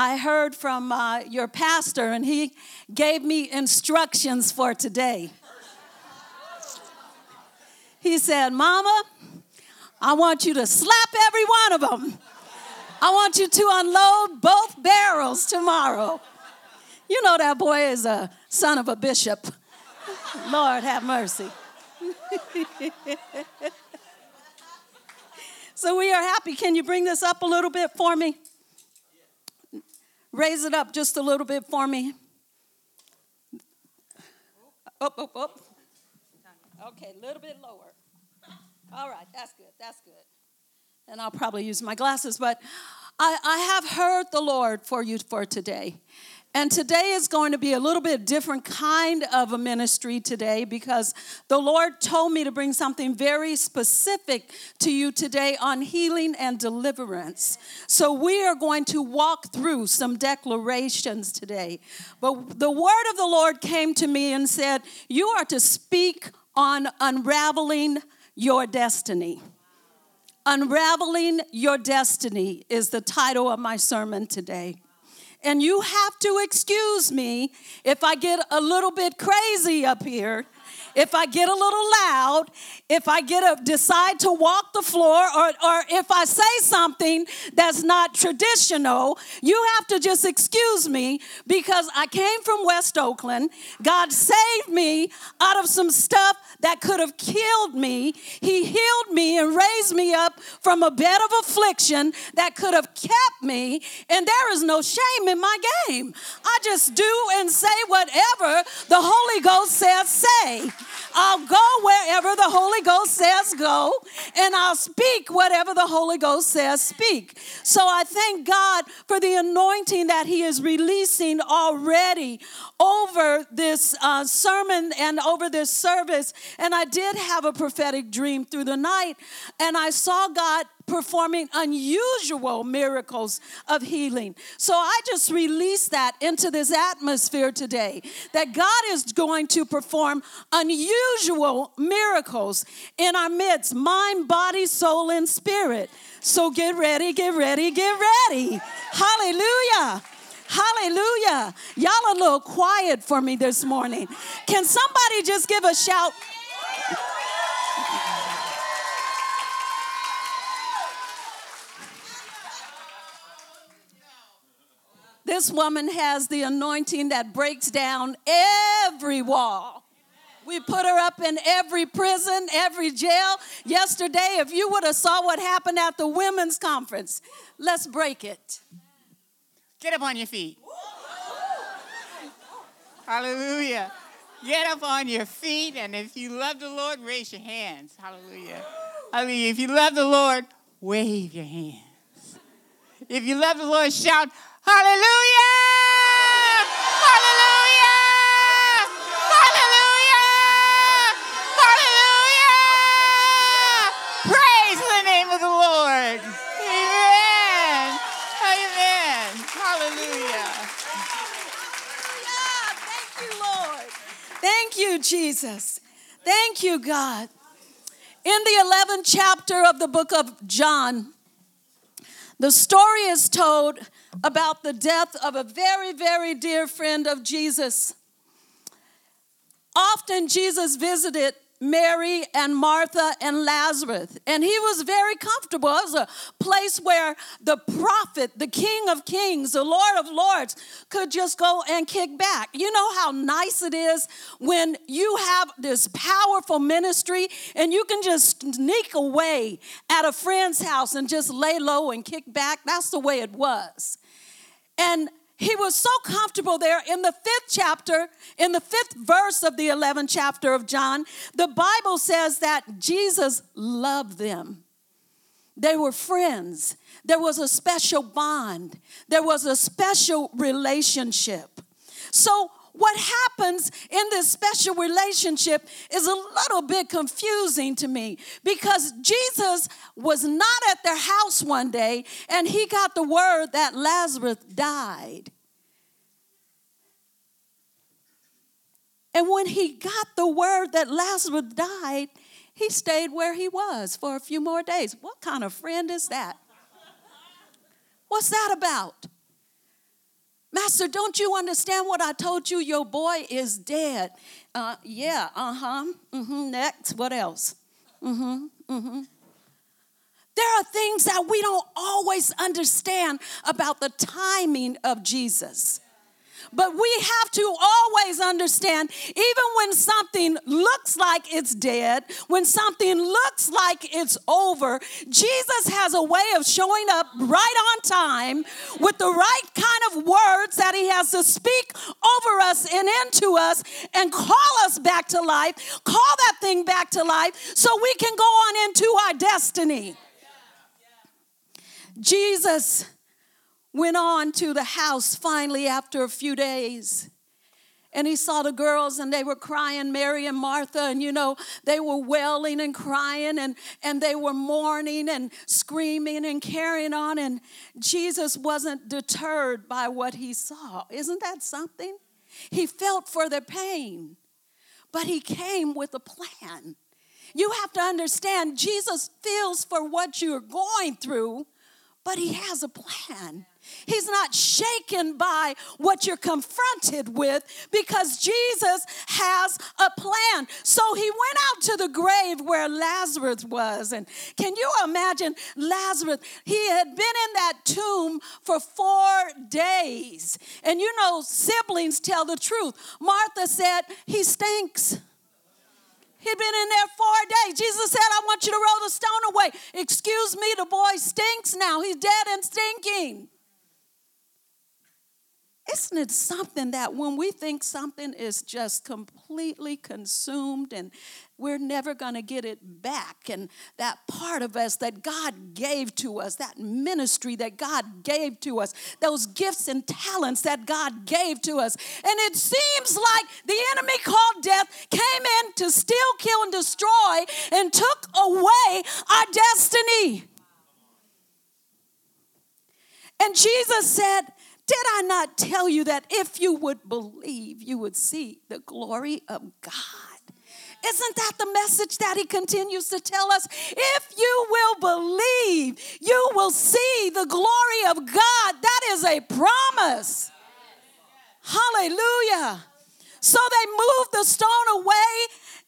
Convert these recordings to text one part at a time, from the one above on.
I heard from uh, your pastor, and he gave me instructions for today. He said, Mama, I want you to slap every one of them. I want you to unload both barrels tomorrow. You know that boy is a son of a bishop. Lord have mercy. so we are happy. Can you bring this up a little bit for me? Raise it up just a little bit for me. Up, up, up. Okay, a little bit lower. All right, that's good. That's good. And I'll probably use my glasses, but I, I have heard the Lord for you for today. And today is going to be a little bit different kind of a ministry today because the Lord told me to bring something very specific to you today on healing and deliverance. So we are going to walk through some declarations today. But the word of the Lord came to me and said, You are to speak on unraveling your destiny. Unraveling Your Destiny is the title of my sermon today. And you have to excuse me if I get a little bit crazy up here if I get a little loud, if I get a decide to walk the floor, or, or if I say something that's not traditional, you have to just excuse me because I came from West Oakland. God saved me out of some stuff that could have killed me. He healed me and raised me up from a bed of affliction that could have kept me. And there is no shame in my game. I just do and say whatever the Holy Ghost says say. I'll go wherever the Holy Ghost says go, and I'll speak whatever the Holy Ghost says speak. So I thank God for the anointing that He is releasing already over this uh, sermon and over this service. And I did have a prophetic dream through the night, and I saw God performing unusual miracles of healing. So I just release that into this atmosphere today that God is going to perform unusual miracles in our midst mind, body, soul, and spirit. So get ready, get ready, get ready. Hallelujah. Hallelujah. Y'all a little quiet for me this morning. Can somebody just give a shout? This woman has the anointing that breaks down every wall. We put her up in every prison, every jail. Yesterday, if you would have saw what happened at the women's conference, let's break it. Get up on your feet. Hallelujah. Get up on your feet, and if you love the Lord, raise your hands. Hallelujah. Hallelujah. If you love the Lord, wave your hands. If you love the Lord, shout, Hallelujah! Hallelujah! Hallelujah! Hallelujah! Praise the name of the Lord. Amen. Amen. Hallelujah. Thank you, Lord. Thank you, Jesus. Thank you, God. In the 11th chapter of the book of John, the story is told about the death of a very, very dear friend of Jesus. Often Jesus visited Mary and Martha and Lazarus. And he was very comfortable. It was a place where the prophet, the King of Kings, the Lord of Lords could just go and kick back. You know how nice it is when you have this powerful ministry and you can just sneak away at a friend's house and just lay low and kick back? That's the way it was. And he was so comfortable there in the fifth chapter, in the fifth verse of the 11th chapter of John, the Bible says that Jesus loved them. They were friends. There was a special bond, there was a special relationship. So, what happens in this special relationship is a little bit confusing to me because Jesus was not at their house one day and he got the word that Lazarus died. And when he got the word that Lazarus died, he stayed where he was for a few more days. What kind of friend is that? What's that about? Master, don't you understand what I told you? Your boy is dead. Uh, yeah, uh huh. Mm-hmm. Next, what else? Mm-hmm. Mm-hmm. There are things that we don't always understand about the timing of Jesus. But we have to always understand, even when something looks like it's dead, when something looks like it's over, Jesus has a way of showing up right on time with the right kind of words that he has to speak over us and into us and call us back to life, call that thing back to life so we can go on into our destiny. Jesus went on to the house finally after a few days. And he saw the girls and they were crying, Mary and Martha, and you know, they were wailing and crying and, and they were mourning and screaming and carrying on. And Jesus wasn't deterred by what he saw. Isn't that something? He felt for their pain, but he came with a plan. You have to understand, Jesus feels for what you're going through, but he has a plan. He's not shaken by what you're confronted with because Jesus has a plan. So he went out to the grave where Lazarus was. And can you imagine Lazarus? He had been in that tomb for four days. And you know, siblings tell the truth. Martha said, He stinks. He'd been in there four days. Jesus said, I want you to roll the stone away. Excuse me, the boy stinks now. He's dead and stinking. Isn't it something that when we think something is just completely consumed and we're never going to get it back, and that part of us that God gave to us, that ministry that God gave to us, those gifts and talents that God gave to us, and it seems like the enemy called death came in to steal, kill, and destroy and took away our destiny. And Jesus said, did I not tell you that if you would believe, you would see the glory of God? Isn't that the message that he continues to tell us? If you will believe, you will see the glory of God. That is a promise. Hallelujah. So they moved the stone away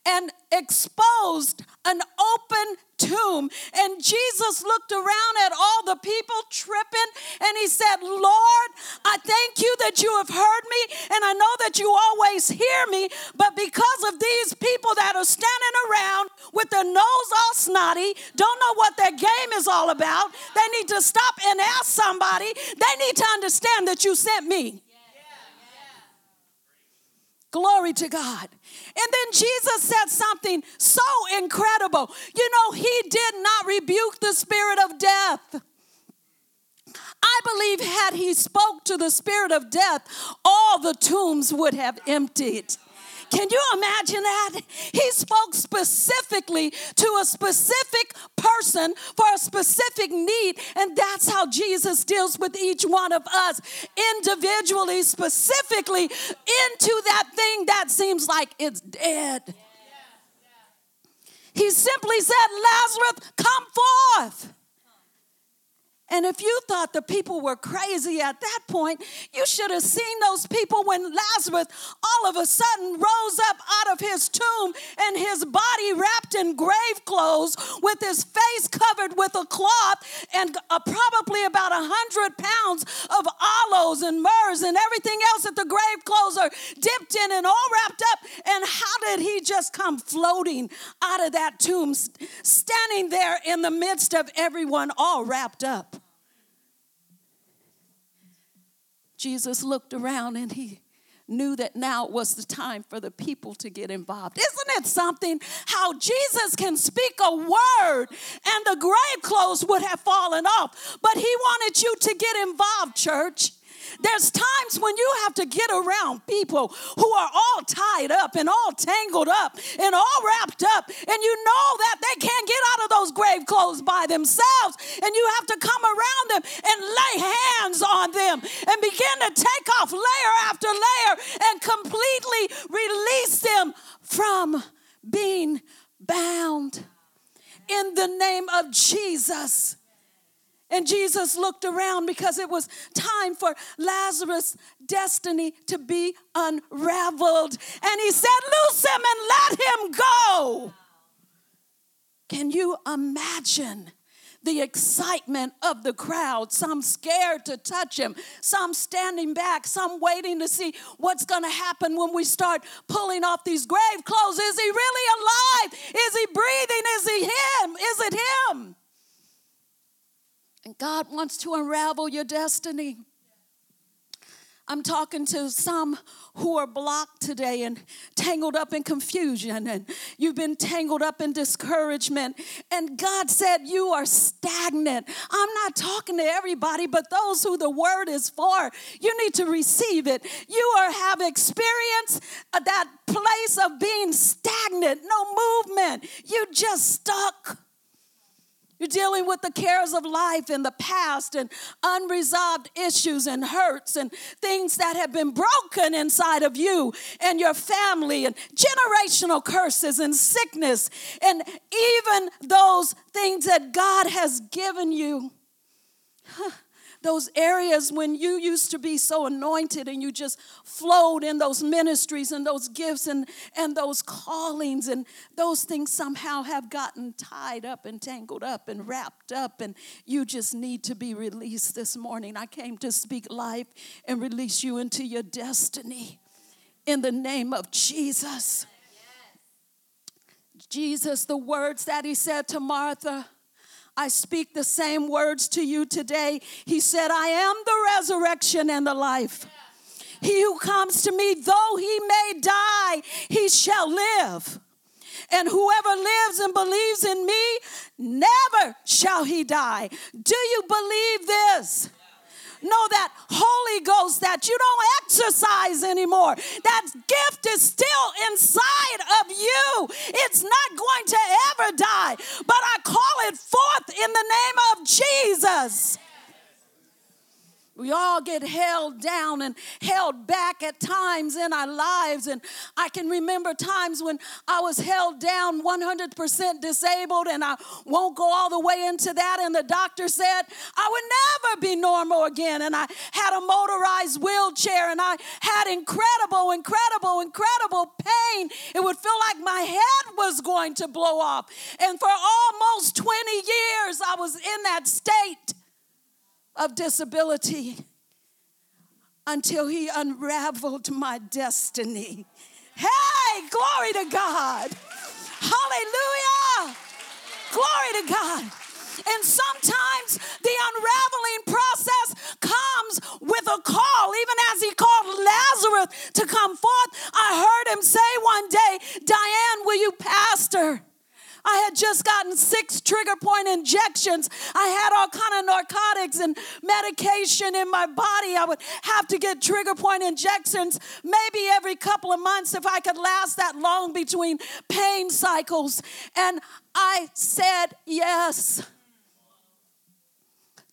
and exposed an open tomb. And Jesus looked around at all the people tripping and he said, Lord, I thank you that you have heard me and I know that you always hear me, but because of these people that are standing around with their nose all snotty, don't know what their game is all about, they need to stop and ask somebody. They need to understand that you sent me. Glory to God. And then Jesus said something so incredible. You know, he did not rebuke the spirit of death. I believe had he spoke to the spirit of death, all the tombs would have emptied. Can you imagine that? He spoke specifically to a specific person for a specific need, and that's how Jesus deals with each one of us individually, specifically into that thing that seems like it's dead. He simply said, Lazarus, come forth. And if you thought the people were crazy at that point, you should have seen those people when Lazarus all of a sudden rose up out of his tomb and his body wrapped in grave clothes with his face covered with a cloth and uh, probably about a hundred pounds of aloes and myrrhs and everything else that the grave clothes are dipped in and all wrapped up. And how did he just come floating out of that tomb, standing there in the midst of everyone all wrapped up? Jesus looked around and he knew that now was the time for the people to get involved. Isn't it something how Jesus can speak a word and the grave clothes would have fallen off, but he wanted you to get involved, church. There's times when you have to get around people who are all tied up and all tangled up and all wrapped up, and you know that they can't get out of those grave clothes by themselves, and you have to come around them and lay hands on them and begin to take off layer after layer and completely release them from being bound in the name of Jesus. And Jesus looked around because it was time for Lazarus' destiny to be unraveled. And he said, Loose him and let him go. Can you imagine? the excitement of the crowd. Some scared to touch him, some standing back, some waiting to see what's going to happen when we start pulling off these grave clothes. Is he really alive? Is he breathing? Is he him? Is it him? God wants to unravel your destiny. I'm talking to some who are blocked today and tangled up in confusion, and you've been tangled up in discouragement. And God said, You are stagnant. I'm not talking to everybody, but those who the word is for. You need to receive it. You are have experienced uh, that place of being stagnant, no movement. You just stuck. You're dealing with the cares of life in the past and unresolved issues and hurts and things that have been broken inside of you and your family and generational curses and sickness and even those things that God has given you. Those areas when you used to be so anointed and you just flowed in those ministries and those gifts and, and those callings and those things somehow have gotten tied up and tangled up and wrapped up and you just need to be released this morning. I came to speak life and release you into your destiny in the name of Jesus. Jesus, the words that he said to Martha I speak the same words to you today. He said, I am the resurrection and the life. He who comes to me, though he may die, he shall live. And whoever lives and believes in me, never shall he die. Do you believe this? Know that Holy Ghost that you don't exercise anymore. That gift is still inside of you. It's not going to ever die, but I call it forth in the name of Jesus. We all get held down and held back at times in our lives. And I can remember times when I was held down 100% disabled, and I won't go all the way into that. And the doctor said I would never be normal again. And I had a motorized wheelchair, and I had incredible, incredible, incredible pain. It would feel like my head was going to blow off. And for almost 20 years, I was in that state of disability until he unraveled my destiny. Hey, glory to God. Hallelujah. Glory to God. And sometimes the unraveling process comes with a call, even as he called Lazarus to come forth. I heard him say one day, Diane, will you pastor? I had just gotten six trigger point injections. I had all kind of narcotics and medication in my body. I would have to get trigger point injections maybe every couple of months if I could last that long between pain cycles. And I said yes.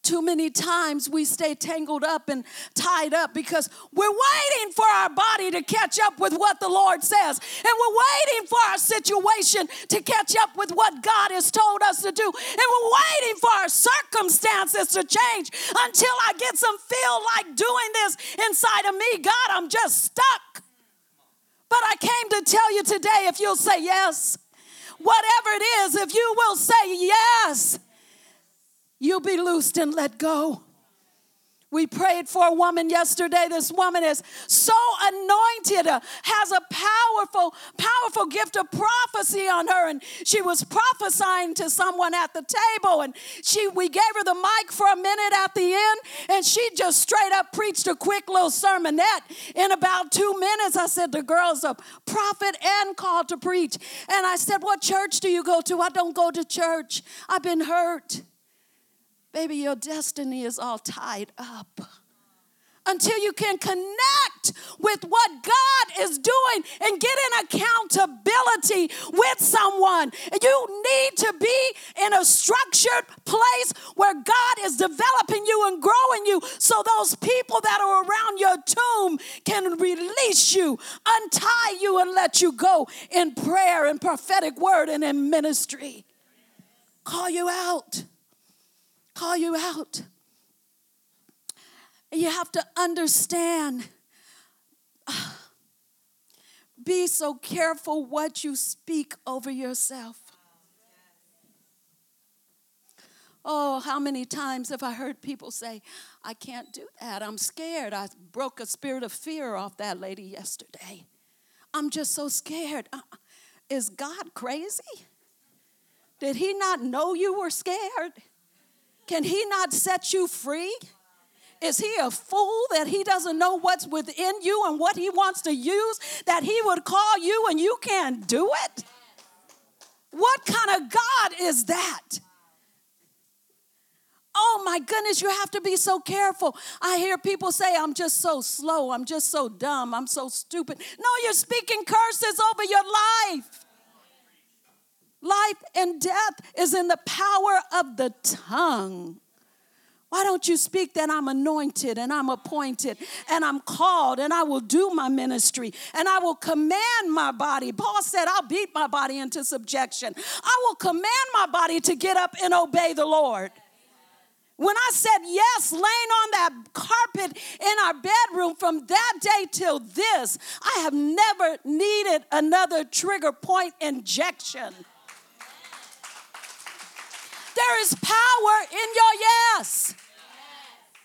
Too many times we stay tangled up and tied up because we're waiting for our body to catch up with what the Lord says. And we're waiting for our situation to catch up with what God has told us to do. And we're waiting for our circumstances to change until I get some feel like doing this inside of me. God, I'm just stuck. But I came to tell you today if you'll say yes, whatever it is, if you will say yes, you'll be loosed and let go. We prayed for a woman yesterday. This woman is so anointed, uh, has a powerful, powerful gift of prophecy on her. And she was prophesying to someone at the table. And she we gave her the mic for a minute at the end, and she just straight up preached a quick little sermonette in about two minutes. I said, The girl's a prophet and called to preach. And I said, What church do you go to? I don't go to church. I've been hurt. Baby, your destiny is all tied up. Until you can connect with what God is doing and get in accountability with someone. You need to be in a structured place where God is developing you and growing you so those people that are around your tomb can release you, untie you, and let you go in prayer and prophetic word and in ministry. Call you out call you out. You have to understand. Be so careful what you speak over yourself. Oh, how many times have I heard people say, I can't do that. I'm scared. I broke a spirit of fear off that lady yesterday. I'm just so scared. Uh, is God crazy? Did He not know you were scared? Can He not set you free? Is he a fool that he doesn't know what's within you and what he wants to use that he would call you and you can't do it? What kind of God is that? Oh my goodness, you have to be so careful. I hear people say, I'm just so slow, I'm just so dumb, I'm so stupid. No, you're speaking curses over your life. Life and death is in the power of the tongue. Why don't you speak that I'm anointed and I'm appointed and I'm called and I will do my ministry and I will command my body? Paul said, I'll beat my body into subjection. I will command my body to get up and obey the Lord. When I said yes, laying on that carpet in our bedroom from that day till this, I have never needed another trigger point injection. There is power in your yes.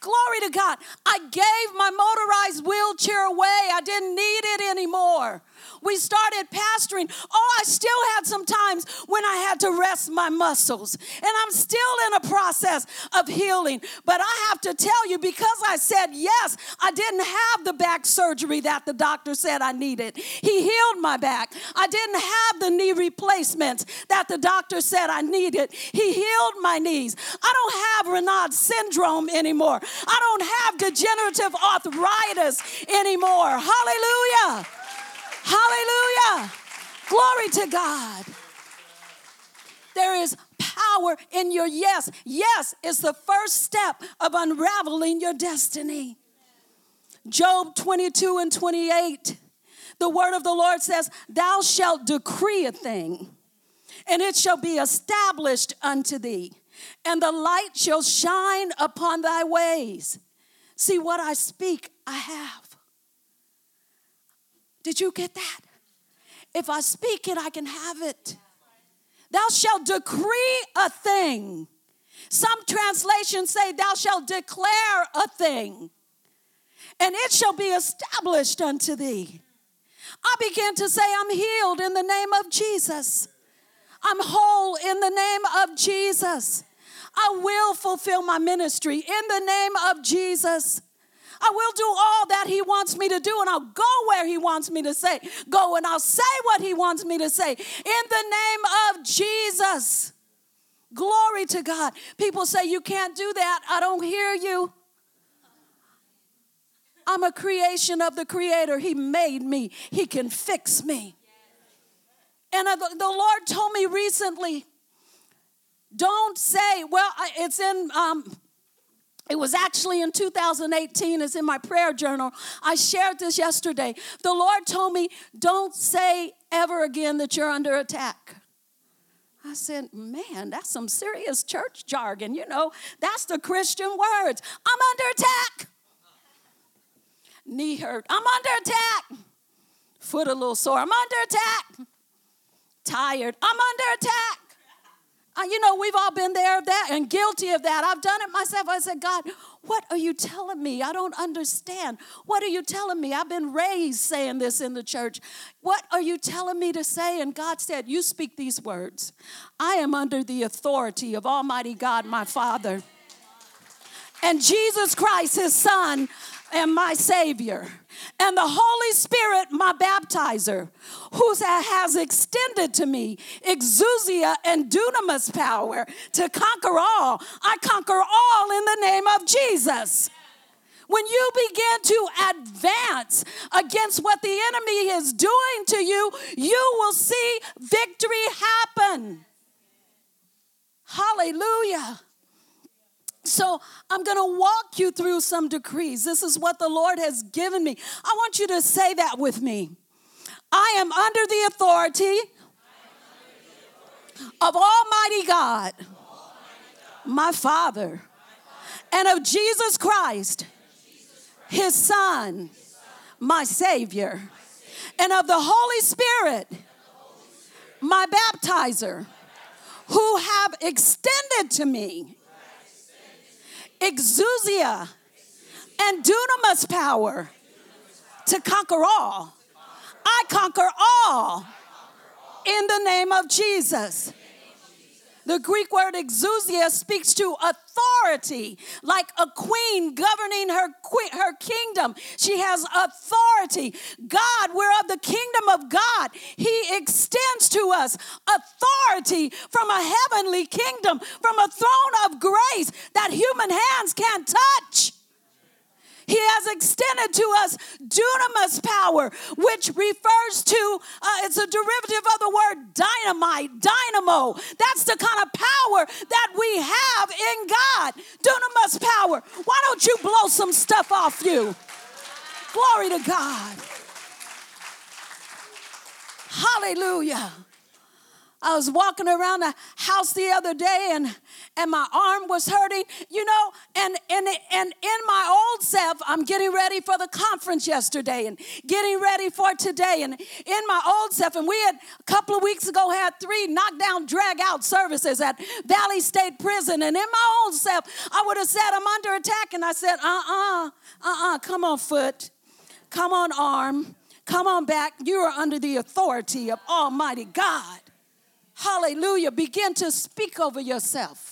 Glory to God. I gave my motorized wheelchair away. I didn't need it anymore we started pastoring, oh, I still had some times when I had to rest my muscles. And I'm still in a process of healing. But I have to tell you, because I said yes, I didn't have the back surgery that the doctor said I needed. He healed my back. I didn't have the knee replacements that the doctor said I needed. He healed my knees. I don't have Raynaud syndrome anymore. I don't have degenerative arthritis anymore. Hallelujah. Hallelujah. Glory to God. There is power in your yes. Yes is the first step of unraveling your destiny. Job 22 and 28, the word of the Lord says, Thou shalt decree a thing, and it shall be established unto thee, and the light shall shine upon thy ways. See, what I speak, I have. Did you get that? If I speak it, I can have it. Thou shalt decree a thing. Some translations say, Thou shalt declare a thing, and it shall be established unto thee. I began to say, I'm healed in the name of Jesus. I'm whole in the name of Jesus. I will fulfill my ministry in the name of Jesus. I will do all that He wants me to do, and I'll go where He wants me to say go, and I'll say what He wants me to say in the name of Jesus. Glory to God. People say, You can't do that. I don't hear you. I'm a creation of the Creator. He made me, He can fix me. And the Lord told me recently, don't say, well, it's in um, it was actually in 2018, it's in my prayer journal. I shared this yesterday. The Lord told me, Don't say ever again that you're under attack. I said, Man, that's some serious church jargon. You know, that's the Christian words. I'm under attack. Knee hurt. I'm under attack. Foot a little sore. I'm under attack. Tired. I'm under attack. Uh, you know, we've all been there of that and guilty of that. I've done it myself. I said, God, what are you telling me? I don't understand. What are you telling me? I've been raised saying this in the church. What are you telling me to say? And God said, You speak these words. I am under the authority of Almighty God, my Father, and Jesus Christ, his Son, and my Savior, and the Holy Spirit, my baptizer, who has extended to me exousia and dunamis power to conquer all. I conquer all in the name of Jesus. When you begin to advance against what the enemy is doing to you, you will see victory happen. Hallelujah. So I'm going to walk you through some decrees. This is what the Lord has given me. I want you to say that with me. I am under the authority of Almighty God, my Father, and of Jesus Christ, his Son, my Savior, and of the Holy Spirit, my baptizer, who have extended to me exousia and dunamis power to conquer all. I conquer all in the name of Jesus. The Greek word exousia speaks to authority, like a queen governing her, her kingdom. She has authority. God, we're of the kingdom of God. He extends to us authority from a heavenly kingdom, from a throne of grace that human hands can't touch. He has extended to us dunamis power, which refers to, uh, it's a derivative of the word dynamite, dynamo. That's the kind of power that we have in God. Dunamis power. Why don't you blow some stuff off you? Glory to God. Hallelujah. I was walking around the house the other day and, and my arm was hurting, you know, and, and, and in my old self, I'm getting ready for the conference yesterday and getting ready for today. And in my old self, and we had a couple of weeks ago had three knockdown, drag out services at Valley State Prison. And in my old self, I would have said, I'm under attack. And I said, uh uh-uh, uh, uh uh, come on, foot, come on, arm, come on back. You are under the authority of Almighty God. Hallelujah. Begin to speak over yourself.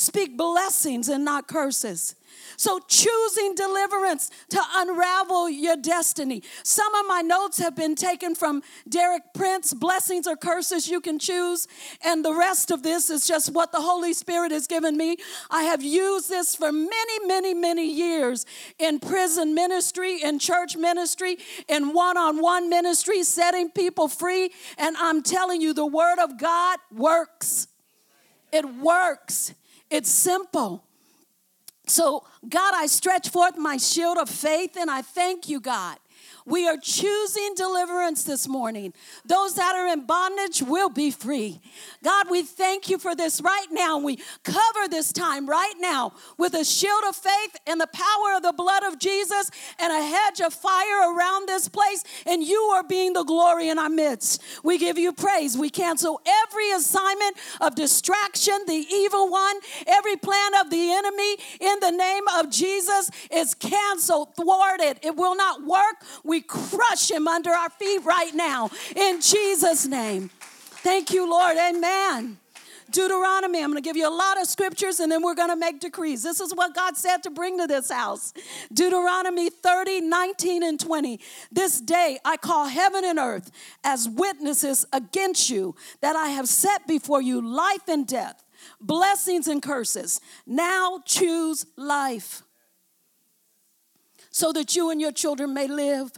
Speak blessings and not curses. So, choosing deliverance to unravel your destiny. Some of my notes have been taken from Derek Prince Blessings or Curses you can choose. And the rest of this is just what the Holy Spirit has given me. I have used this for many, many, many years in prison ministry, in church ministry, in one on one ministry, setting people free. And I'm telling you, the Word of God works. It works. It's simple. So, God, I stretch forth my shield of faith and I thank you, God. We are choosing deliverance this morning. Those that are in bondage will be free. God, we thank you for this right now. We cover this time right now with a shield of faith and the power of the blood of Jesus and a hedge of fire around this place. And you are being the glory in our midst. We give you praise. We cancel every assignment of distraction, the evil one, every plan of the enemy in the name of Jesus is canceled, thwarted. It will not work. We crush him under our feet right now in Jesus' name. Thank you, Lord. Amen. Deuteronomy, I'm going to give you a lot of scriptures and then we're going to make decrees. This is what God said to bring to this house. Deuteronomy 30, 19, and 20. This day I call heaven and earth as witnesses against you that I have set before you life and death, blessings and curses. Now choose life so that you and your children may live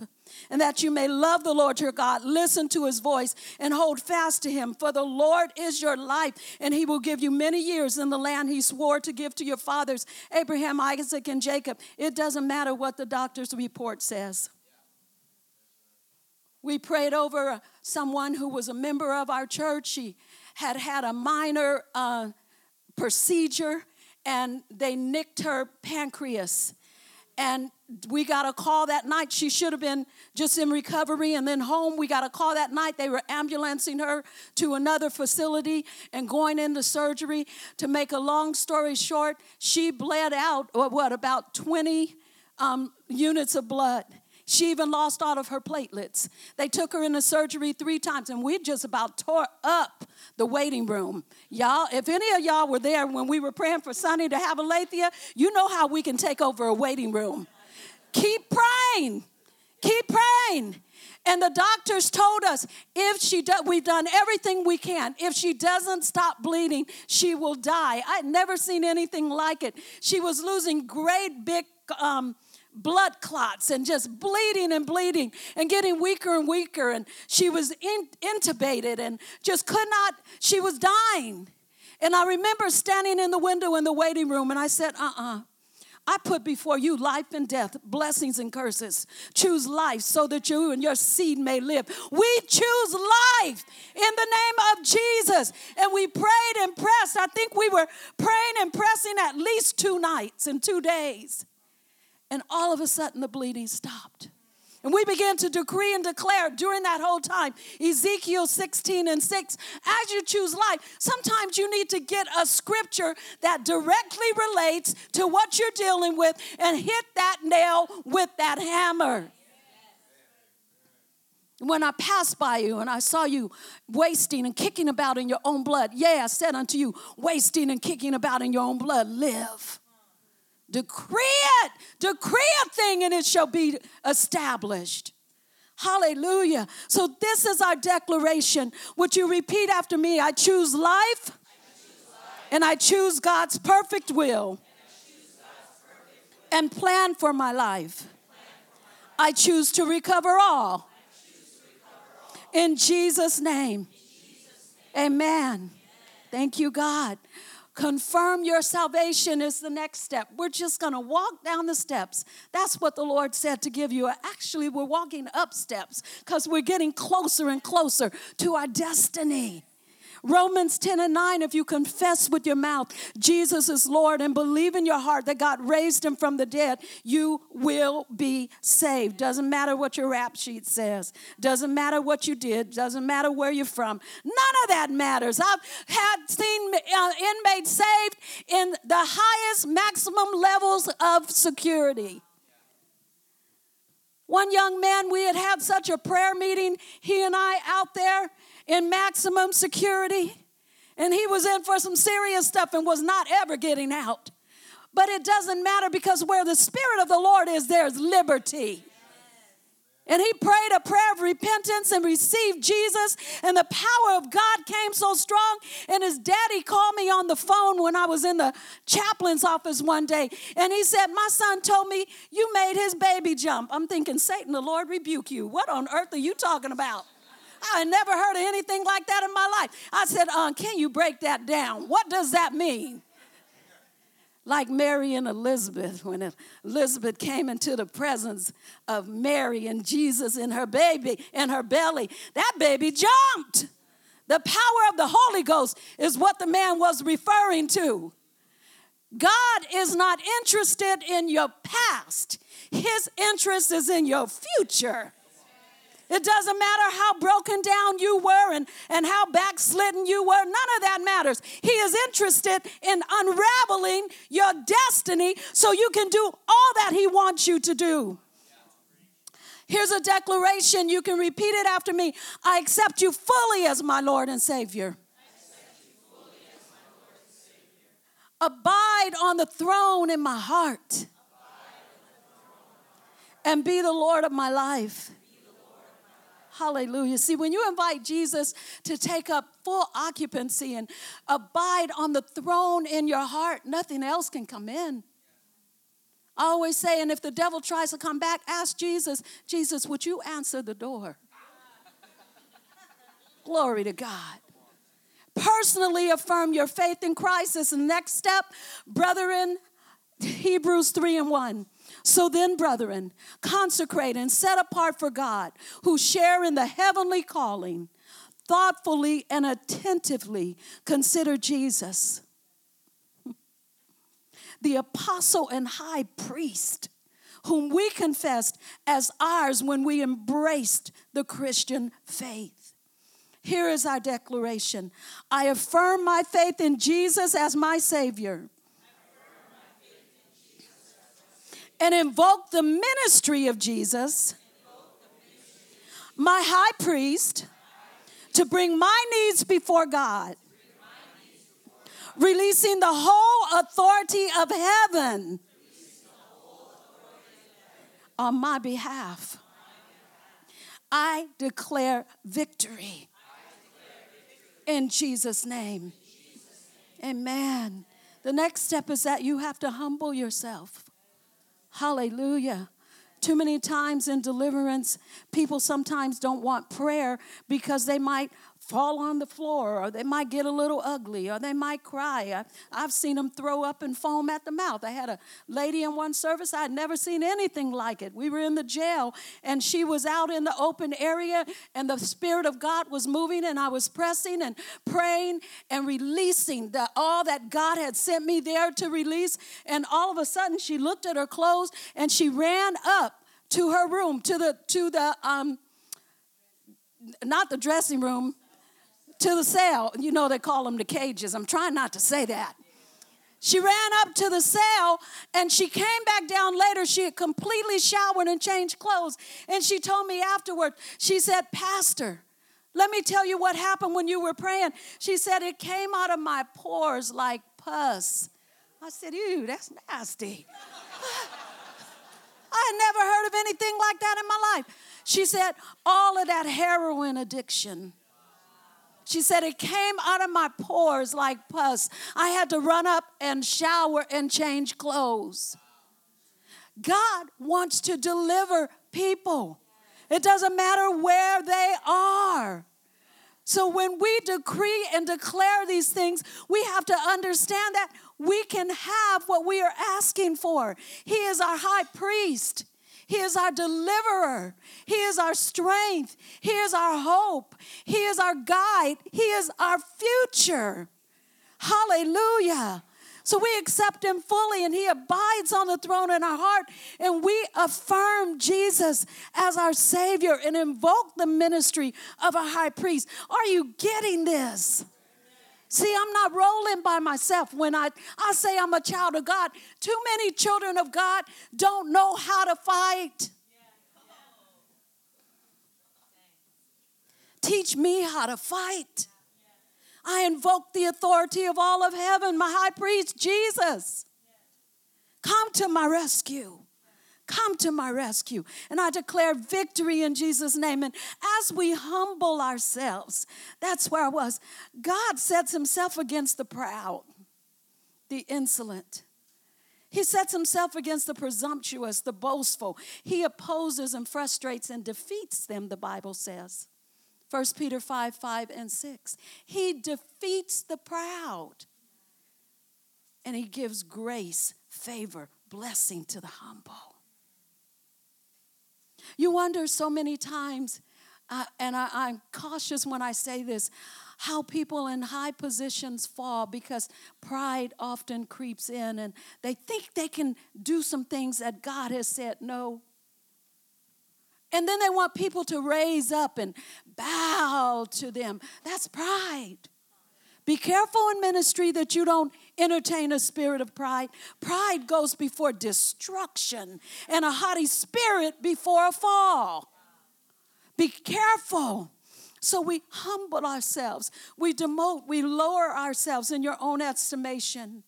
and that you may love the Lord your God, listen to his voice, and hold fast to him. For the Lord is your life, and he will give you many years in the land he swore to give to your fathers, Abraham, Isaac, and Jacob. It doesn't matter what the doctor's report says. We prayed over someone who was a member of our church. She had had a minor uh, procedure, and they nicked her pancreas and we got a call that night. She should have been just in recovery and then home. We got a call that night. They were ambulancing her to another facility and going into surgery. To make a long story short, she bled out, what, about 20 um, units of blood. She even lost all of her platelets. They took her into surgery three times, and we just about tore up the waiting room. Y'all, if any of y'all were there when we were praying for Sonny to have aletheia, you know how we can take over a waiting room. Keep praying. Keep praying. And the doctors told us if she does, we've done everything we can. If she doesn't stop bleeding, she will die. I'd never seen anything like it. She was losing great big um, blood clots and just bleeding and bleeding and getting weaker and weaker. And she was in, intubated and just could not, she was dying. And I remember standing in the window in the waiting room and I said, uh uh-uh. uh I put before you life and death, blessings and curses. Choose life so that you and your seed may live. We choose life in the name of Jesus. And we prayed and pressed. I think we were praying and pressing at least two nights and two days. And all of a sudden, the bleeding stopped. And we began to decree and declare during that whole time, Ezekiel 16 and 6, as you choose life, sometimes you need to get a scripture that directly relates to what you're dealing with and hit that nail with that hammer. When I passed by you and I saw you wasting and kicking about in your own blood, yeah, I said unto you, wasting and kicking about in your own blood, live. Decree it. Decree a thing and it shall be established. Hallelujah. So, this is our declaration. Would you repeat after me? I choose life, I choose life. and I choose God's perfect will and, plan for my life. I choose to recover all. In Jesus' name. Amen. Thank you, God. Confirm your salvation is the next step. We're just going to walk down the steps. That's what the Lord said to give you. Actually, we're walking up steps because we're getting closer and closer to our destiny. Romans 10 and 9, if you confess with your mouth Jesus is Lord and believe in your heart that God raised him from the dead, you will be saved. Doesn't matter what your rap sheet says, doesn't matter what you did, doesn't matter where you're from. None of that matters. I've had seen uh, inmates saved in the highest maximum levels of security. One young man, we had had such a prayer meeting, he and I out there in maximum security, and he was in for some serious stuff and was not ever getting out. But it doesn't matter because where the Spirit of the Lord is, there's liberty. And he prayed a prayer of repentance and received Jesus, and the power of God came so strong. And his daddy called me on the phone when I was in the chaplain's office one day, and he said, My son told me you made his baby jump. I'm thinking, Satan, the Lord rebuke you. What on earth are you talking about? I never heard of anything like that in my life. I said, uh, Can you break that down? What does that mean? Like Mary and Elizabeth, when Elizabeth came into the presence of Mary and Jesus in her baby, in her belly, that baby jumped. The power of the Holy Ghost is what the man was referring to. God is not interested in your past, His interest is in your future. It doesn't matter how broken down you were and, and how backslidden you were. None of that matters. He is interested in unraveling your destiny so you can do all that He wants you to do. Here's a declaration. You can repeat it after me. I accept you fully as my Lord and Savior. Abide on the throne in my heart and be the Lord of my life. Hallelujah. See, when you invite Jesus to take up full occupancy and abide on the throne in your heart, nothing else can come in. I always say, and if the devil tries to come back, ask Jesus, Jesus, would you answer the door? Glory to God. Personally affirm your faith in Christ is the next step. Brethren, Hebrews 3 and 1. So then, brethren, consecrate and set apart for God, who share in the heavenly calling, thoughtfully and attentively consider Jesus, the apostle and high priest, whom we confessed as ours when we embraced the Christian faith. Here is our declaration I affirm my faith in Jesus as my Savior and invoke the ministry of Jesus, my high priest, to bring my needs before God, releasing the whole authority of heaven on my behalf. I declare victory in Jesus' name. Amen. The next step is that you have to humble yourself. Hallelujah. Too many times in deliverance, people sometimes don't want prayer because they might fall on the floor, or they might get a little ugly, or they might cry. I, have seen them throw up and foam at the mouth. I had a lady in one service, I'd never seen anything like it. We were in the jail, and she was out in the open area, and the Spirit of God was moving, and I was pressing and praying and releasing the, all that God had sent me there to release. And all of a sudden, she looked at her clothes and she ran up to her room, to the, to the, um, not the dressing room, to the cell. You know, they call them the cages. I'm trying not to say that. She ran up to the cell and she came back down later. She had completely showered and changed clothes. And she told me afterward, she said, Pastor, let me tell you what happened when you were praying. She said, It came out of my pores like pus. I said, Ew, that's nasty. I had never heard of anything like that in my life. She said, All of that heroin addiction she said, It came out of my pores like pus. I had to run up and shower and change clothes. God wants to deliver people, it doesn't matter where they are. So when we decree and declare these things, we have to understand that we can have what we are asking for. He is our high priest. He is our deliverer. He is our strength. He is our hope. He is our guide. He is our future. Hallelujah. So we accept him fully and he abides on the throne in our heart. And we affirm Jesus as our Savior and invoke the ministry of a high priest. Are you getting this? See, I'm not rolling by myself when I, I say I'm a child of God. Too many children of God don't know how to fight. Teach me how to fight. I invoke the authority of all of heaven, my high priest, Jesus. Come to my rescue. Come to my rescue. And I declare victory in Jesus' name. And as we humble ourselves, that's where I was. God sets himself against the proud, the insolent. He sets himself against the presumptuous, the boastful. He opposes and frustrates and defeats them, the Bible says. 1 Peter 5 5 and 6. He defeats the proud and he gives grace, favor, blessing to the humble. You wonder so many times, uh, and I, I'm cautious when I say this, how people in high positions fall because pride often creeps in and they think they can do some things that God has said no. And then they want people to raise up and bow to them. That's pride. Be careful in ministry that you don't entertain a spirit of pride. Pride goes before destruction, and a haughty spirit before a fall. Be careful. So we humble ourselves, we demote, we lower ourselves in your own estimation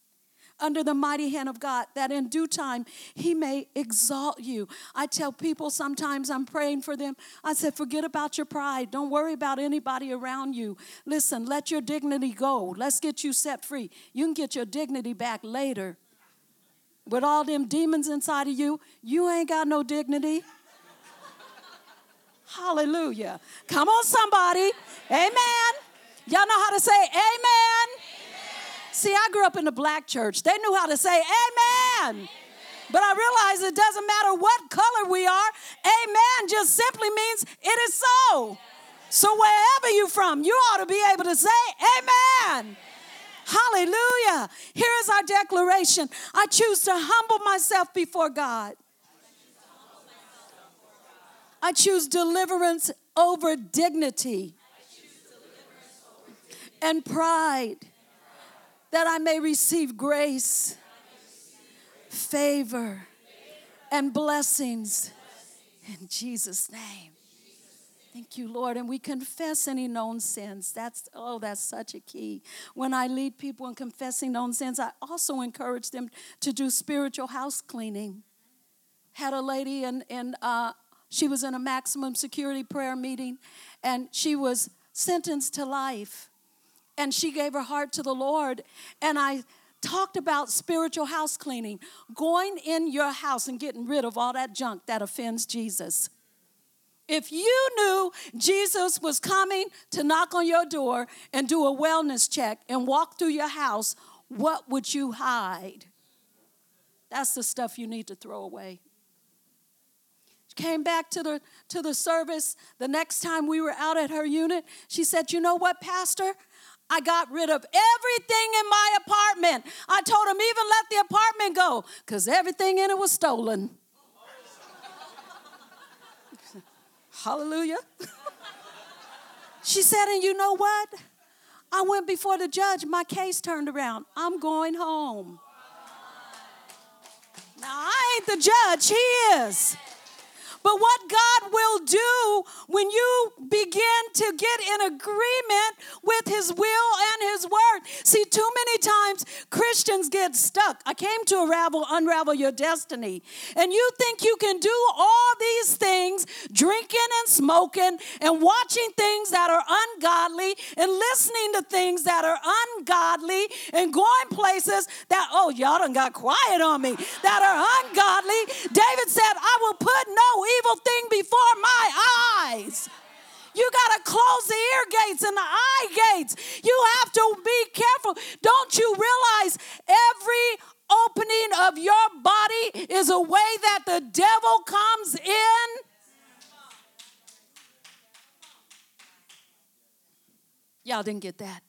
under the mighty hand of God, that in due time He may exalt you. I tell people sometimes I'm praying for them. I said, forget about your pride. Don't worry about anybody around you. Listen, let your dignity go. Let's get you set free. You can get your dignity back later. With all them demons inside of you, you ain't got no dignity. Hallelujah. Come on, somebody. Amen. Y'all know how to say amen. See, I grew up in a black church. They knew how to say amen. amen. But I realize it doesn't matter what color we are. Amen just simply means it is so. So wherever you're from, you ought to be able to say amen. Hallelujah. Here is our declaration. I choose to humble myself before God. I choose deliverance over dignity and pride that I may receive grace, favor, and blessings in Jesus' name. Thank you, Lord. And we confess any known sins. That's, oh, that's such a key. When I lead people in confessing known sins, I also encourage them to do spiritual house cleaning. Had a lady, and, and uh, she was in a maximum security prayer meeting, and she was sentenced to life and she gave her heart to the Lord. And I talked about spiritual house cleaning, going in your house and getting rid of all that junk that offends Jesus. If you knew Jesus was coming to knock on your door and do a wellness check and walk through your house, what would you hide? That's the stuff you need to throw away. Came back to the to the service the next time we were out at her unit. She said, "You know what, pastor? I got rid of everything in my apartment. I told him even let the apartment go cuz everything in it was stolen." Hallelujah. she said, and you know what? I went before the judge, my case turned around. I'm going home. Now, I ain't the judge, he is. But what God will do when you begin to get in agreement with His will and His word. See, too many times Christians get stuck. I came to unravel, unravel your destiny. And you think you can do all these things, drinking and smoking and watching things that are ungodly and listening to things that are ungodly and going places that, oh, y'all done got quiet on me, that are ungodly. David said, I will put no evil thing before my eyes. You got to close the ear gates and the eye gates. You have to be careful. Don't you realize every opening of your body is a way that the devil comes in? Y'all didn't get that.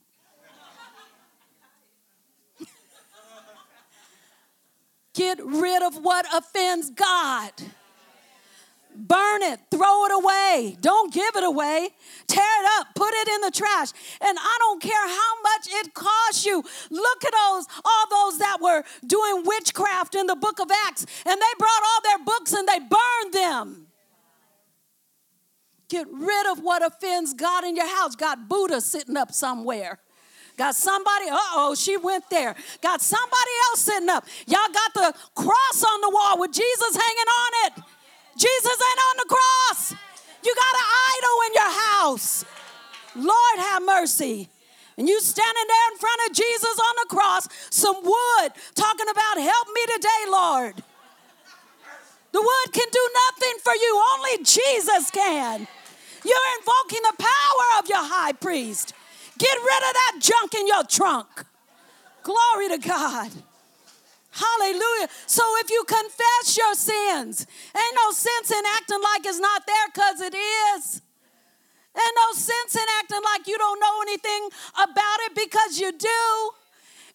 Get rid of what offends God. Burn it, throw it away. Don't give it away. Tear it up, put it in the trash. And I don't care how much it costs you. Look at those, all those that were doing witchcraft in the book of Acts, and they brought all their books and they burned them. Get rid of what offends God in your house. Got Buddha sitting up somewhere. Got somebody, uh oh, she went there. Got somebody else sitting up. Y'all got the cross on the wall with Jesus hanging on it. Jesus ain't on the cross. You got an idol in your house. Lord have mercy. And you standing there in front of Jesus on the cross, some wood, talking about, help me today, Lord. The wood can do nothing for you, only Jesus can. You're invoking the power of your high priest. Get rid of that junk in your trunk. Glory to God. Hallelujah. So if you confess your sins, ain't no sense in acting like it's not there because it is. Ain't no sense in acting like you don't know anything about it because you do.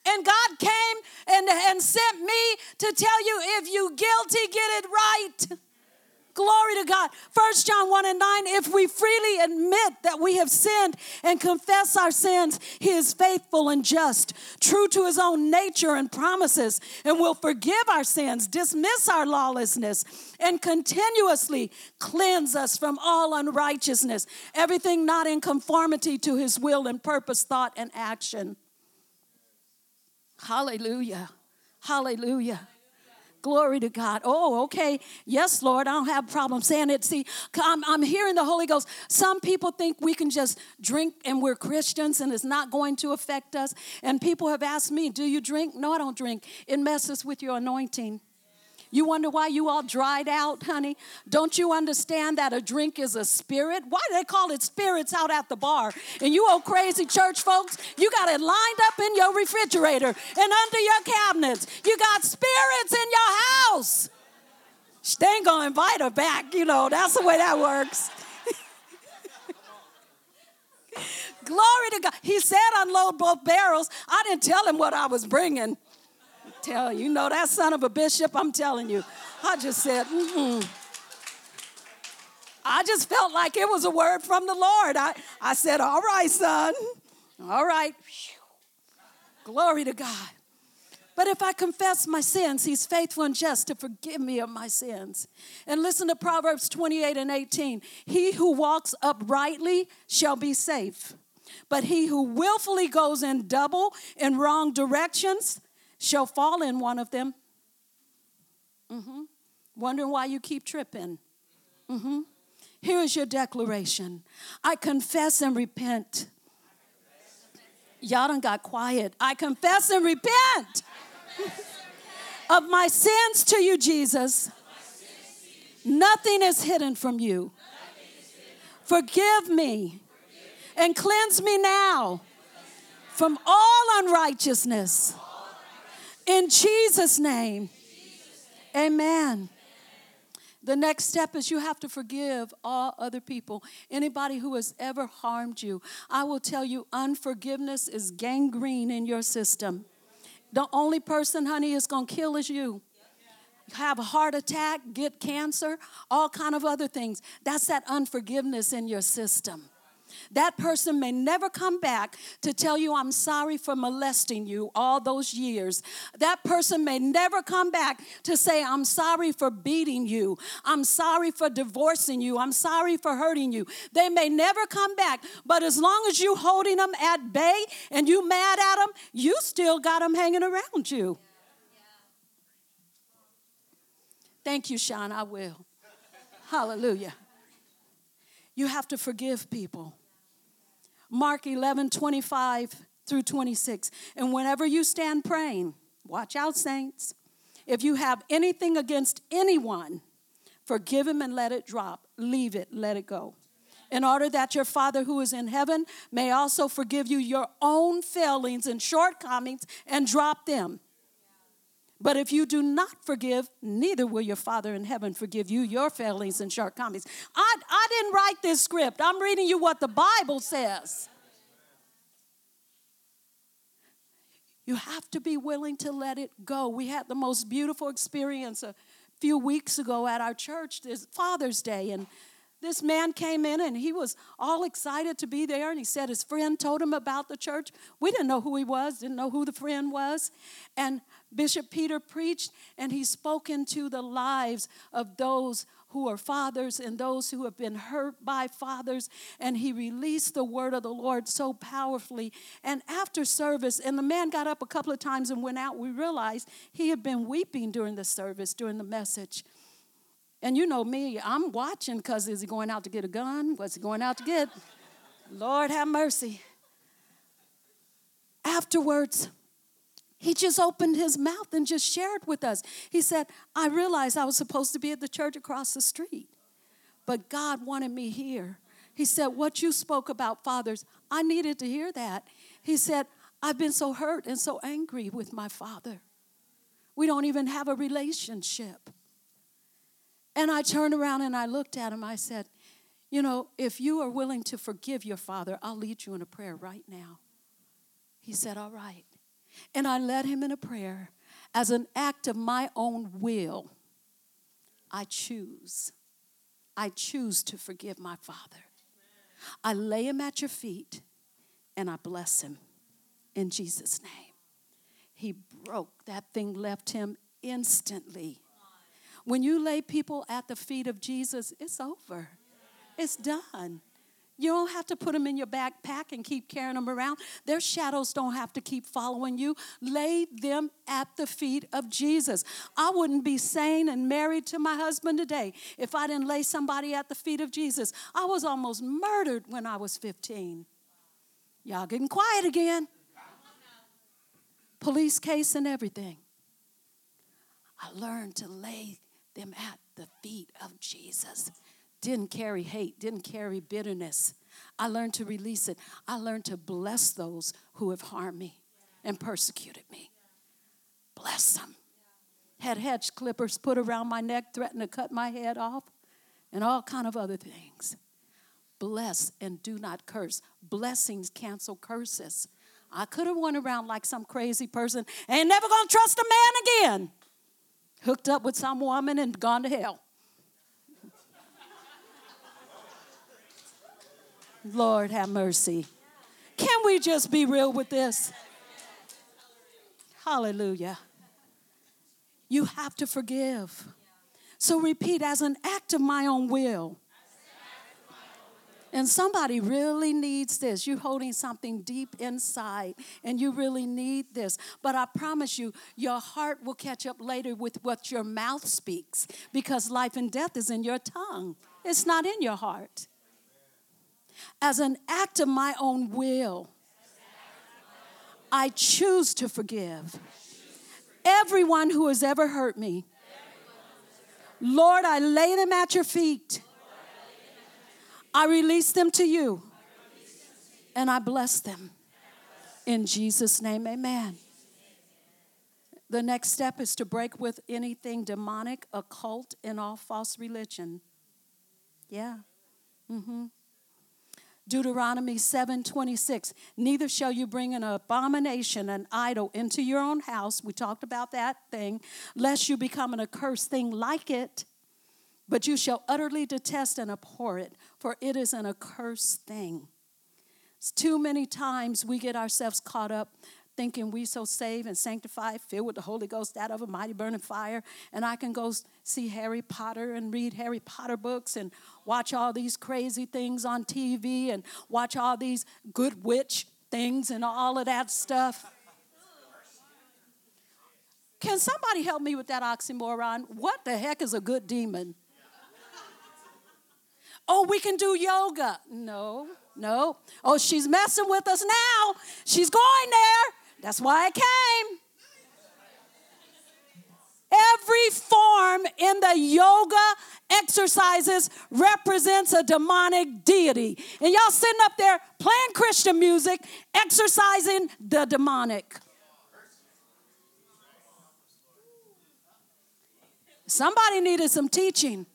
And God came and, and sent me to tell you if you guilty, get it right. Glory to God. First John 1 and 9, if we freely admit that we have sinned and confess our sins, he is faithful and just, true to his own nature and promises, and will forgive our sins, dismiss our lawlessness, and continuously cleanse us from all unrighteousness, everything not in conformity to his will and purpose, thought, and action. Hallelujah. Hallelujah. Glory to God. Oh, okay. Yes, Lord, I don't have a problem saying it. See, I'm, I'm hearing the Holy Ghost. Some people think we can just drink and we're Christians and it's not going to affect us. And people have asked me, Do you drink? No, I don't drink. It messes with your anointing. You wonder why you all dried out, honey? Don't you understand that a drink is a spirit? Why do they call it spirits out at the bar? And you old crazy church folks, you got it lined up in your refrigerator and under your cabinets. You got spirits in your house. They ain't gonna invite her back, you know, that's the way that works. Glory to God. He said unload both barrels. I didn't tell him what I was bringing tell you, know that son of a bishop, I'm telling you. I just said, mm I just felt like it was a word from the Lord. I, I said, all right, son. All right. Glory to God. But if I confess my sins, he's faithful and just to forgive me of my sins. And listen to Proverbs 28 and 18. He who walks uprightly shall be safe, but he who willfully goes in double in wrong directions shall fall in one of them. Mm-hmm. Wondering why you keep tripping. Mm-hmm. Here is your declaration I confess and repent. Y'all done got quiet. I confess and repent of my sins to you, Jesus. Nothing is hidden from you. Forgive me and cleanse me now from all unrighteousness. In Jesus' name, amen. The next step is you have to forgive all other people, anybody who has ever harmed you. I will tell you, unforgiveness is gangrene in your system. The only person, honey, is going to kill is you. Have a heart attack, get cancer, all kind of other things. That's that unforgiveness in your system. That person may never come back to tell you, I'm sorry for molesting you all those years. That person may never come back to say, I'm sorry for beating you. I'm sorry for divorcing you. I'm sorry for hurting you. They may never come back, but as long as you're holding them at bay and you mad at them, you still got them hanging around you. Thank you, Sean. I will. Hallelujah. You have to forgive people. Mark 11, 25 through 26. And whenever you stand praying, watch out, saints. If you have anything against anyone, forgive him and let it drop. Leave it, let it go. In order that your Father who is in heaven may also forgive you your own failings and shortcomings and drop them. But if you do not forgive, neither will your Father in heaven forgive you your failings and shortcomings. I, I didn't write this script, I'm reading you what the Bible says. You have to be willing to let it go. We had the most beautiful experience a few weeks ago at our church, this Father's Day, and this man came in and he was all excited to be there and he said his friend told him about the church we didn't know who he was didn't know who the friend was and bishop peter preached and he spoke into the lives of those who are fathers and those who have been hurt by fathers and he released the word of the lord so powerfully and after service and the man got up a couple of times and went out we realized he had been weeping during the service during the message and you know me, I'm watching because is he going out to get a gun? What's he going out to get? Lord have mercy. Afterwards, he just opened his mouth and just shared with us. He said, I realized I was supposed to be at the church across the street, but God wanted me here. He said, What you spoke about, fathers, I needed to hear that. He said, I've been so hurt and so angry with my father. We don't even have a relationship. And I turned around and I looked at him. I said, You know, if you are willing to forgive your father, I'll lead you in a prayer right now. He said, All right. And I led him in a prayer as an act of my own will. I choose. I choose to forgive my father. I lay him at your feet and I bless him in Jesus' name. He broke. That thing left him instantly when you lay people at the feet of Jesus, it's over. It's done. You don't have to put them in your backpack and keep carrying them around. Their shadows don't have to keep following you. Lay them at the feet of Jesus. I wouldn't be sane and married to my husband today if I didn't lay somebody at the feet of Jesus. I was almost murdered when I was 15. Y'all getting quiet again. Police case and everything. I learned to lay them at the feet of Jesus. Didn't carry hate, didn't carry bitterness. I learned to release it. I learned to bless those who have harmed me and persecuted me. Bless them. Had hedge clippers put around my neck, threatened to cut my head off, and all kind of other things. Bless and do not curse. Blessings cancel curses. I could have went around like some crazy person, ain't never gonna trust a man again hooked up with some woman and gone to hell. Lord have mercy. Can we just be real with this? Hallelujah. You have to forgive. So repeat as an act of my own will. And somebody really needs this. You're holding something deep inside and you really need this. But I promise you, your heart will catch up later with what your mouth speaks because life and death is in your tongue, it's not in your heart. As an act of my own will, I choose to forgive everyone who has ever hurt me. Lord, I lay them at your feet. I release them to you. And I bless them. In Jesus' name, amen. The next step is to break with anything demonic, occult, and all false religion. Yeah. Mm-hmm. Deuteronomy 7:26. Neither shall you bring an abomination, an idol, into your own house. We talked about that thing, lest you become an accursed thing like it. But you shall utterly detest and abhor it, for it is an accursed thing. It's too many times we get ourselves caught up thinking we so saved and sanctified, filled with the Holy Ghost, that of a mighty burning fire, and I can go see Harry Potter and read Harry Potter books and watch all these crazy things on TV and watch all these good witch things and all of that stuff. Can somebody help me with that oxymoron? What the heck is a good demon? Oh, we can do yoga. No, no. Oh, she's messing with us now. She's going there. That's why I came. Every form in the yoga exercises represents a demonic deity. And y'all sitting up there playing Christian music, exercising the demonic. Somebody needed some teaching.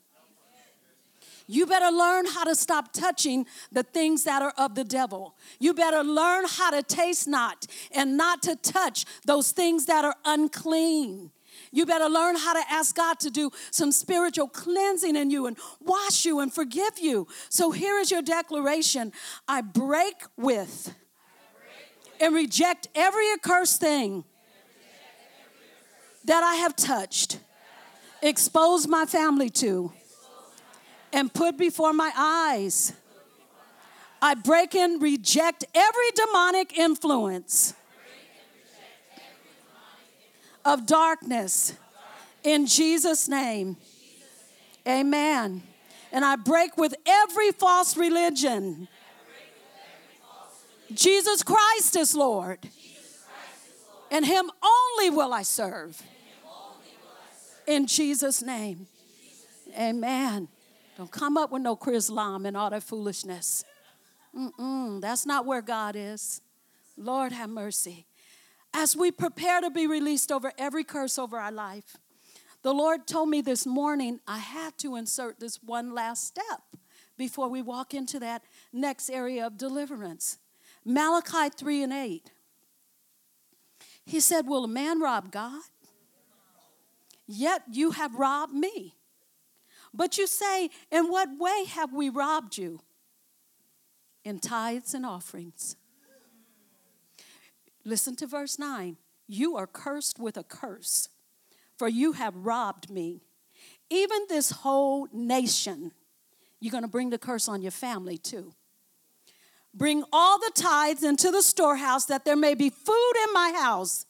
You better learn how to stop touching the things that are of the devil. You better learn how to taste not and not to touch those things that are unclean. You better learn how to ask God to do some spiritual cleansing in you and wash you and forgive you. So here is your declaration I break with and reject every accursed thing that I have touched, exposed my family to and put before my eyes. I break and reject every demonic influence of darkness in Jesus' name. Amen. And I break with every false religion. Jesus Christ is Lord. And Him only will I serve. In Jesus' name. Amen. Don't come up with no Chrislam and all that foolishness. Mm-mm, that's not where God is. Lord have mercy. As we prepare to be released over every curse over our life, the Lord told me this morning I had to insert this one last step before we walk into that next area of deliverance. Malachi 3 and 8. He said, Will a man rob God? Yet you have robbed me. But you say, In what way have we robbed you? In tithes and offerings. Listen to verse 9. You are cursed with a curse, for you have robbed me. Even this whole nation, you're going to bring the curse on your family too. Bring all the tithes into the storehouse that there may be food in my house.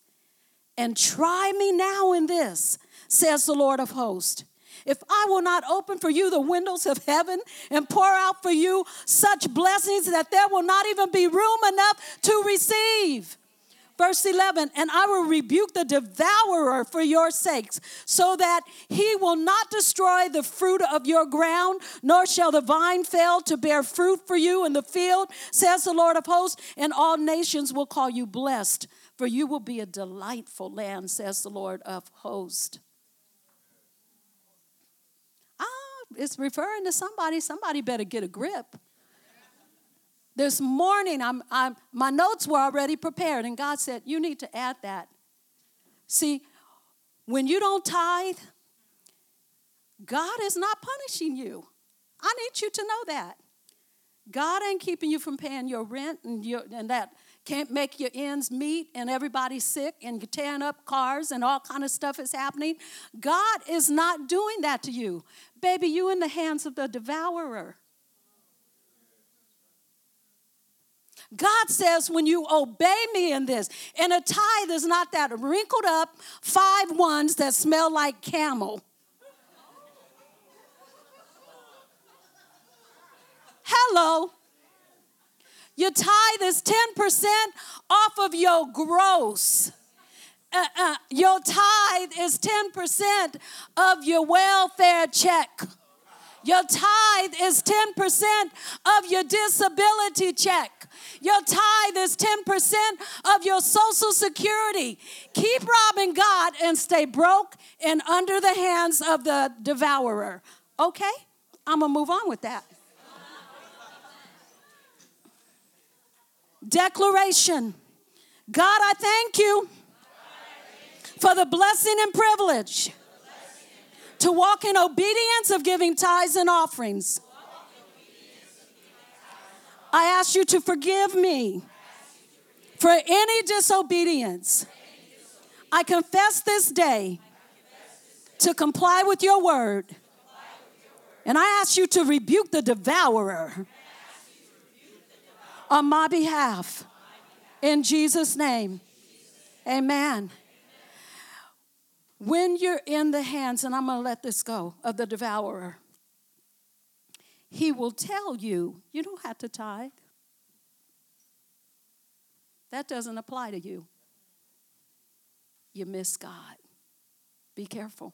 And try me now in this, says the Lord of hosts if I will not open for you the windows of heaven and pour out for you such blessings that there will not even be room enough to receive. Verse 11, and I will rebuke the devourer for your sakes, so that he will not destroy the fruit of your ground, nor shall the vine fail to bear fruit for you in the field, says the Lord of hosts, and all nations will call you blessed, for you will be a delightful land, says the Lord of hosts. It's referring to somebody. Somebody better get a grip. This morning, I'm, I'm, my notes were already prepared, and God said, You need to add that. See, when you don't tithe, God is not punishing you. I need you to know that. God ain't keeping you from paying your rent and, your, and that can't make your ends meet and everybody's sick and you're tearing up cars and all kind of stuff is happening. God is not doing that to you. Baby, you in the hands of the devourer. God says, when you obey me in this, and a tithe is not that wrinkled up five ones that smell like camel. Hello. Your tithe is 10% off of your gross. Uh, uh, your tithe is 10% of your welfare check. Your tithe is 10% of your disability check. Your tithe is 10% of your social security. Keep robbing God and stay broke and under the hands of the devourer. Okay? I'm going to move on with that. Declaration God, I thank you for the blessing and privilege to walk in obedience of giving tithes and offerings. I ask you to forgive me for any disobedience. I confess this day to comply with your word. And I ask you to rebuke the devourer on my behalf. In Jesus' name. Amen. When you're in the hands, and I'm going to let this go, of the devourer, he will tell you, you don't have to tithe. That doesn't apply to you. You miss God. Be careful.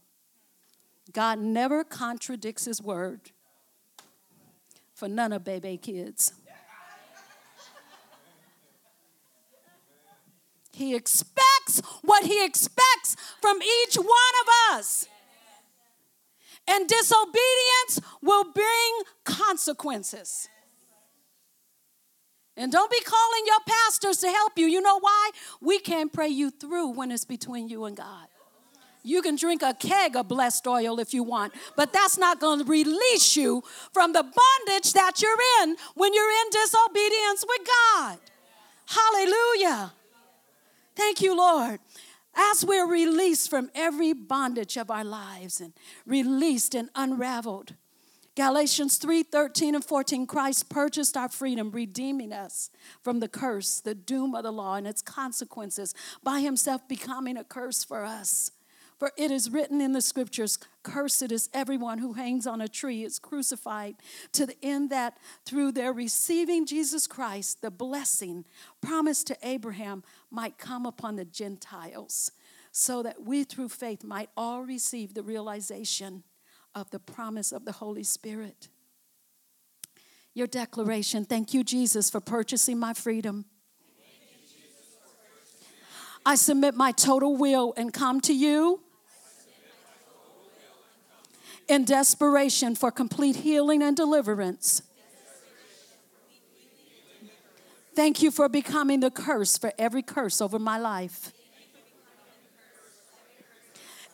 God never contradicts his word for none of baby kids. He expects what he expects from each one of us. And disobedience will bring consequences. And don't be calling your pastors to help you. You know why? We can't pray you through when it's between you and God. You can drink a keg of blessed oil if you want, but that's not going to release you from the bondage that you're in when you're in disobedience with God. Hallelujah. Thank you, Lord. As we're released from every bondage of our lives and released and unraveled, Galatians 3 13 and 14, Christ purchased our freedom, redeeming us from the curse, the doom of the law, and its consequences by himself becoming a curse for us. For it is written in the scriptures, Cursed is everyone who hangs on a tree, is crucified, to the end that through their receiving Jesus Christ, the blessing promised to Abraham might come upon the Gentiles, so that we through faith might all receive the realization of the promise of the Holy Spirit. Your declaration, thank you, Jesus, for purchasing my freedom. I submit my total will and come to you in desperation for complete healing and deliverance. Thank you for becoming the curse for every curse over my life.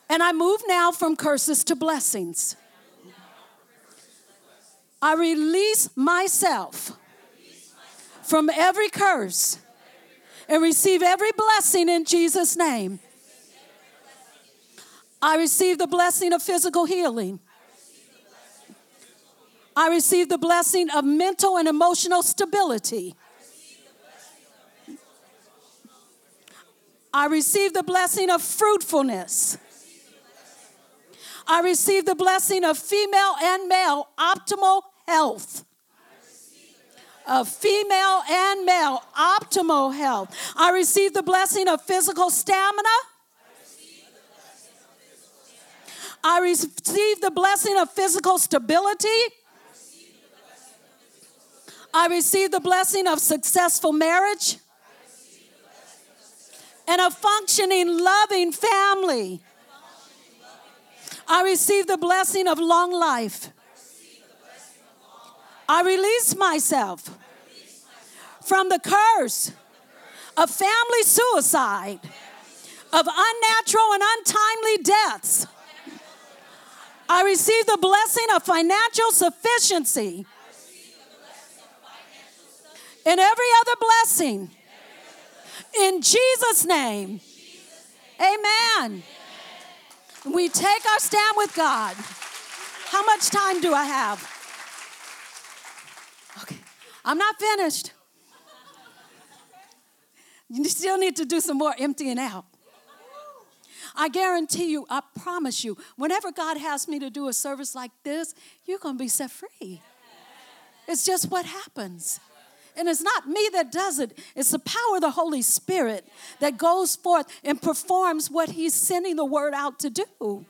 And I move now from curses to blessings. I release myself from every curse and receive every blessing in Jesus' name. I receive the blessing of physical healing. I receive the blessing of mental and emotional stability. I receive the blessing of fruitfulness. I receive the blessing of female and male optimal health. Of female and male optimal health. I receive the blessing of physical stamina. I receive the blessing of physical stability. I receive the blessing of successful marriage and a functioning, loving family. I receive the blessing of long life. I release myself from the curse of family suicide, of unnatural and untimely deaths. I receive the blessing of financial sufficiency and every other blessing. In Jesus' name. Amen. We take our stand with God. How much time do I have? Okay, I'm not finished. You still need to do some more emptying out. I guarantee you, I promise you, whenever God has me to do a service like this, you're going to be set free. It's just what happens. And it's not me that does it, it's the power of the Holy Spirit that goes forth and performs what He's sending the word out to do.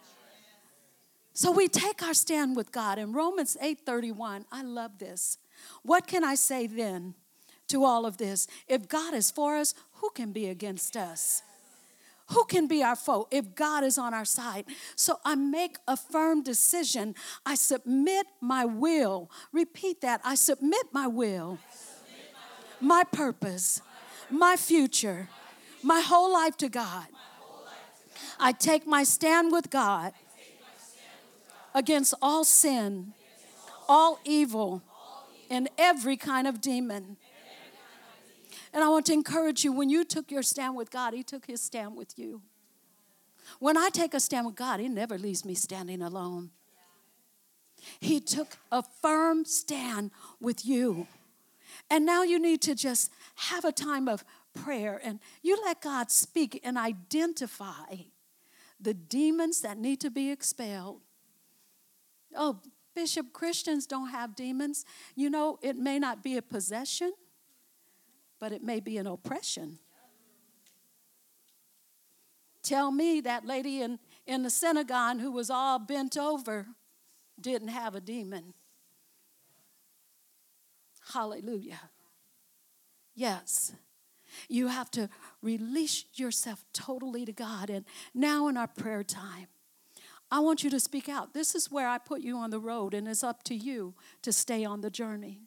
So we take our stand with God. In Romans 8:31, I love this. What can I say then to all of this? If God is for us, who can be against us? Who can be our foe if God is on our side? So I make a firm decision. I submit my will. Repeat that. I submit my will, my purpose, my future, my whole life to God. I take my stand with God against all sin, all evil, and every kind of demon. And I want to encourage you when you took your stand with God, He took His stand with you. When I take a stand with God, He never leaves me standing alone. He took a firm stand with you. And now you need to just have a time of prayer and you let God speak and identify the demons that need to be expelled. Oh, Bishop, Christians don't have demons. You know, it may not be a possession, but it may be an oppression. Tell me that lady in, in the synagogue who was all bent over didn't have a demon. Hallelujah. Yes. You have to release yourself totally to God. And now, in our prayer time, I want you to speak out. This is where I put you on the road, and it's up to you to stay on the journey.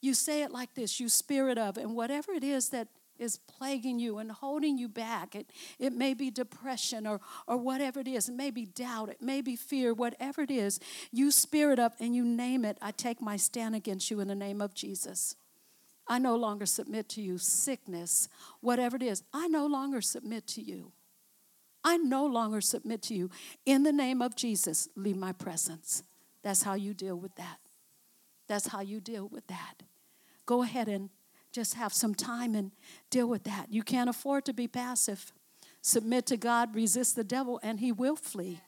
You say it like this you spirit of, and whatever it is that is plaguing you and holding you back. It, it may be depression or, or whatever it is. It may be doubt. It may be fear. Whatever it is, you spirit up and you name it. I take my stand against you in the name of Jesus. I no longer submit to you. Sickness, whatever it is, I no longer submit to you. I no longer submit to you. In the name of Jesus, leave my presence. That's how you deal with that. That's how you deal with that. Go ahead and just have some time and deal with that. You can't afford to be passive. Submit to God, resist the devil, and he will flee.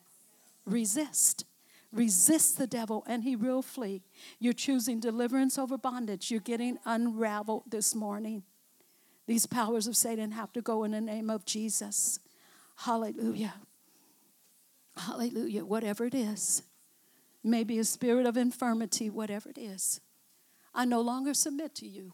Resist. Resist the devil, and he will flee. You're choosing deliverance over bondage. You're getting unraveled this morning. These powers of Satan have to go in the name of Jesus. Hallelujah. Hallelujah. Whatever it is, maybe a spirit of infirmity, whatever it is. I no longer submit to you.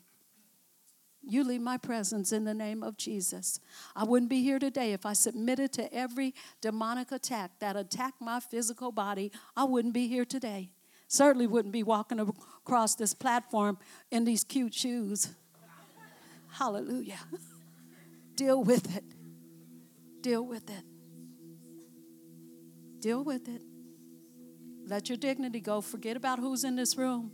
You leave my presence in the name of Jesus. I wouldn't be here today if I submitted to every demonic attack that attacked my physical body. I wouldn't be here today. Certainly wouldn't be walking across this platform in these cute shoes. Hallelujah. Deal with it. Deal with it. Deal with it. Let your dignity go. Forget about who's in this room.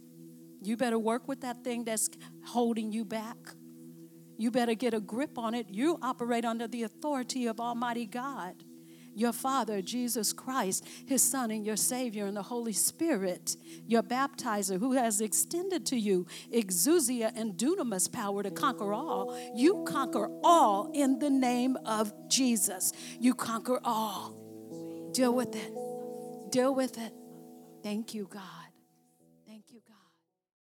You better work with that thing that's holding you back. You better get a grip on it. You operate under the authority of Almighty God, your Father, Jesus Christ, His Son, and your Savior, and the Holy Spirit, your baptizer, who has extended to you exousia and dunamis power to conquer all. You conquer all in the name of Jesus. You conquer all. Deal with it. Deal with it. Thank you, God.